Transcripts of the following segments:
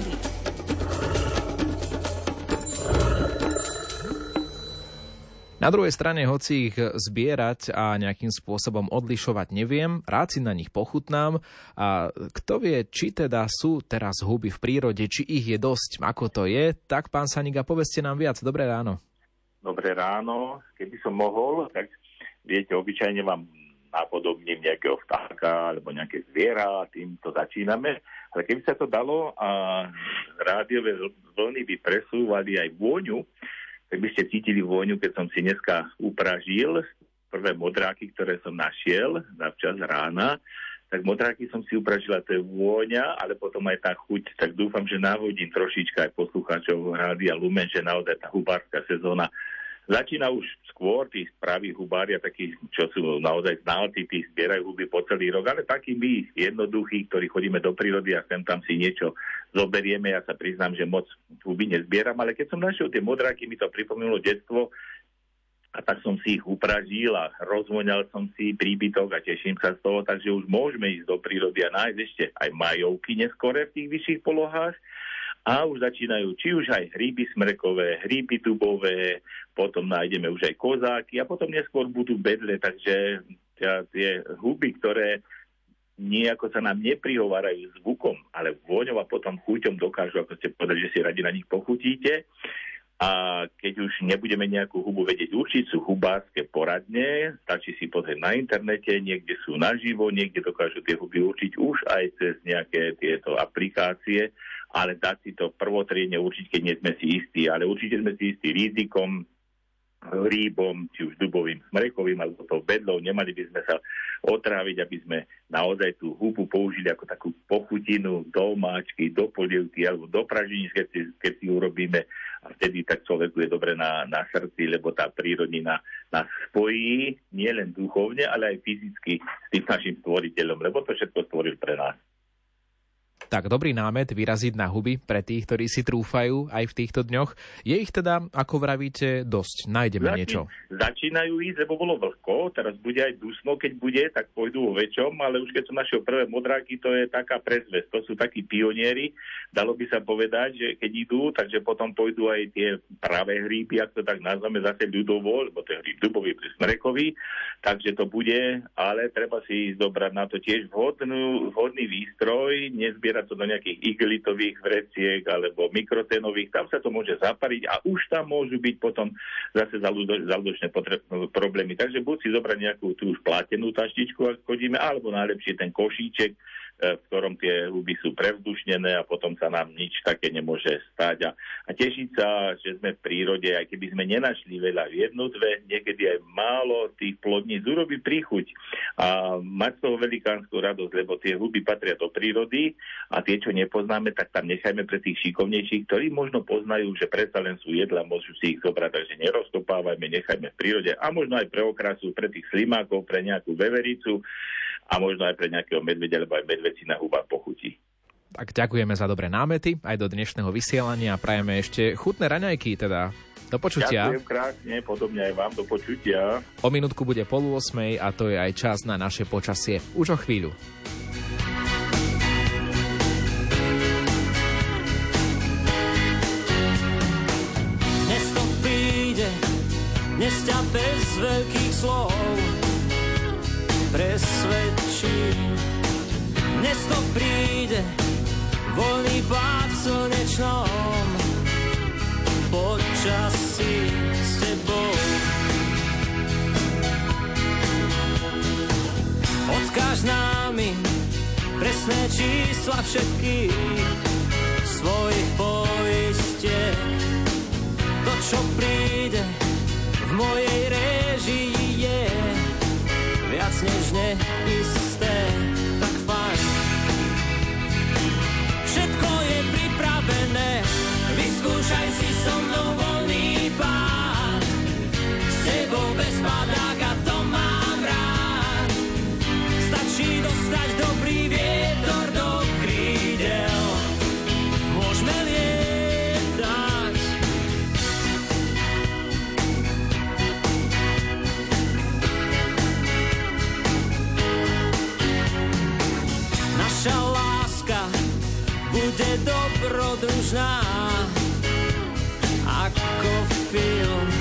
prírody. Na druhej strane, hoci ich zbierať a nejakým spôsobom odlišovať neviem, rád si na nich pochutnám a kto vie, či teda sú teraz huby v prírode, či ich je dosť, ako to je, tak pán Saniga, povedzte nám viac. Dobré ráno. Dobré ráno. Keby som mohol, tak viete, obyčajne vám napodobním nejakého vtáka alebo nejaké zviera tým to začíname. Ale keby sa to dalo a rádiové vlny by presúvali aj vôňu, tak by ste cítili vôňu, keď som si dneska upražil prvé modráky, ktoré som našiel na včas rána, tak modráky som si upražila, to je vôňa, ale potom aj tá chuť. Tak dúfam, že návodím trošička aj poslucháčov Rádia Lumen, že naozaj tá hubárska sezóna Začína už skôr tí spraví hubári a takí, čo sú naozaj znalci, tí zbierajú huby po celý rok, ale takí my jednoduchí, ktorí chodíme do prírody a sem tam si niečo zoberieme. Ja sa priznám, že moc huby nezbieram, ale keď som našiel tie modráky, mi to pripomenulo detstvo, a tak som si ich upražil a rozvoňal som si príbytok a teším sa z toho, takže už môžeme ísť do prírody a nájsť ešte aj majovky neskore v tých vyšších polohách a už začínajú či už aj hríby smrekové, hríby dubové, potom nájdeme už aj kozáky a potom neskôr budú bedle, takže tie huby, ktoré nejako sa nám neprihovárajú zvukom, ale vôňou a potom chuťom dokážu, ako ste povedali, že si radi na nich pochutíte. A keď už nebudeme nejakú hubu vedieť určiť, sú hubárske poradne, stačí si pozrieť na internete, niekde sú naživo, niekde dokážu tie huby určiť už aj cez nejaké tieto aplikácie ale dať si to prvotriedne určiť, keď nie sme si istí, ale určite sme si istí rizikom, rýbom, či už dubovým, smrekovým alebo to bedlou. Nemali by sme sa otráviť, aby sme naozaj tú hubu použili ako takú pochutinu do máčky, do polievky alebo do pražení, keď si, keď si urobíme a vtedy tak človeku je dobre na, na srdci, lebo tá prírodnina nás spojí nielen duchovne, ale aj fyzicky s tým našim stvoriteľom, lebo to všetko stvoril pre nás. Tak dobrý námet vyraziť na huby pre tých, ktorí si trúfajú aj v týchto dňoch. Je ich teda, ako vravíte, dosť? Nájdeme Začín, niečo? Začínajú ísť, lebo bolo vlhko, teraz bude aj dusno, keď bude, tak pôjdu vo väčšom, ale už keď som našiel prvé modráky, to je taká prezvesť. To sú takí pionieri, dalo by sa povedať, že keď idú, takže potom pôjdu aj tie pravé hríby, ak to tak nazveme zase ľudovo, lebo to je hríb dubový, smrekový, takže to bude, ale treba si ísť dobrať na to tiež vhodnú, vhodný výstroj, nezbierať sa to do nejakých igelitových vreciek alebo mikroténových, tam sa to môže zapariť a už tam môžu byť potom zase zaludočné problémy. Takže buď si zobrať nejakú tú už platenú taštičku, ak chodíme, alebo najlepšie ten košíček, v ktorom tie huby sú prevzdušnené a potom sa nám nič také nemôže stať. A, a tešiť sa, že sme v prírode, aj keby sme nenašli veľa v jednu, dve, niekedy aj málo tých plodníc urobí príchuť a mať z toho velikánsku radosť, lebo tie huby patria do prírody a tie, čo nepoznáme, tak tam nechajme pre tých šikovnejších, ktorí možno poznajú, že predsa len sú jedla, môžu si ich zobrať, takže nerozkopávajme, nechajme v prírode a možno aj pre okrasu, pre tých slimákov, pre nejakú vevericu a možno aj pre nejakého medvedia, alebo aj medveci na hubách pochutí. Tak ďakujeme za dobré námety aj do dnešného vysielania a prajeme ešte chutné raňajky, teda do počutia. Ďakujem krásne, podobne aj vám do počutia. O minútku bude polu osmej a to je aj čas na naše počasie. Už o chvíľu. Dnes to príde, dnes ťa bez veľkých slov presvedčí. Dnes to príde, voľný pád v slnečnom počasí s tebou. Odkáž námi presné čísla všetkých svojich poistiek. To, čo príde v mojej bude dobrodružná ako film.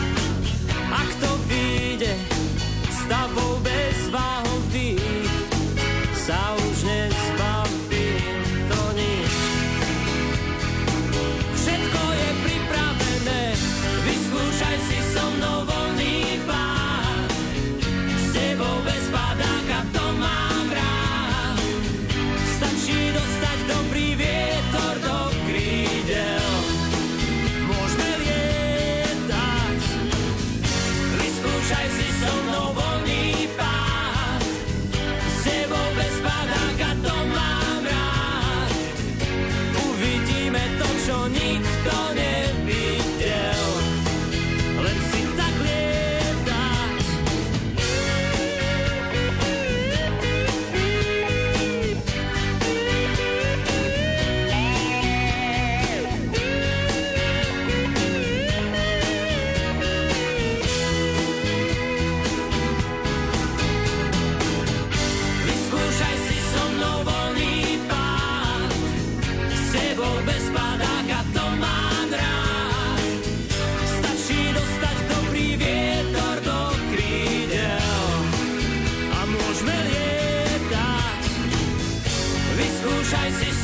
Nikto nevidel. Vyskúšaj si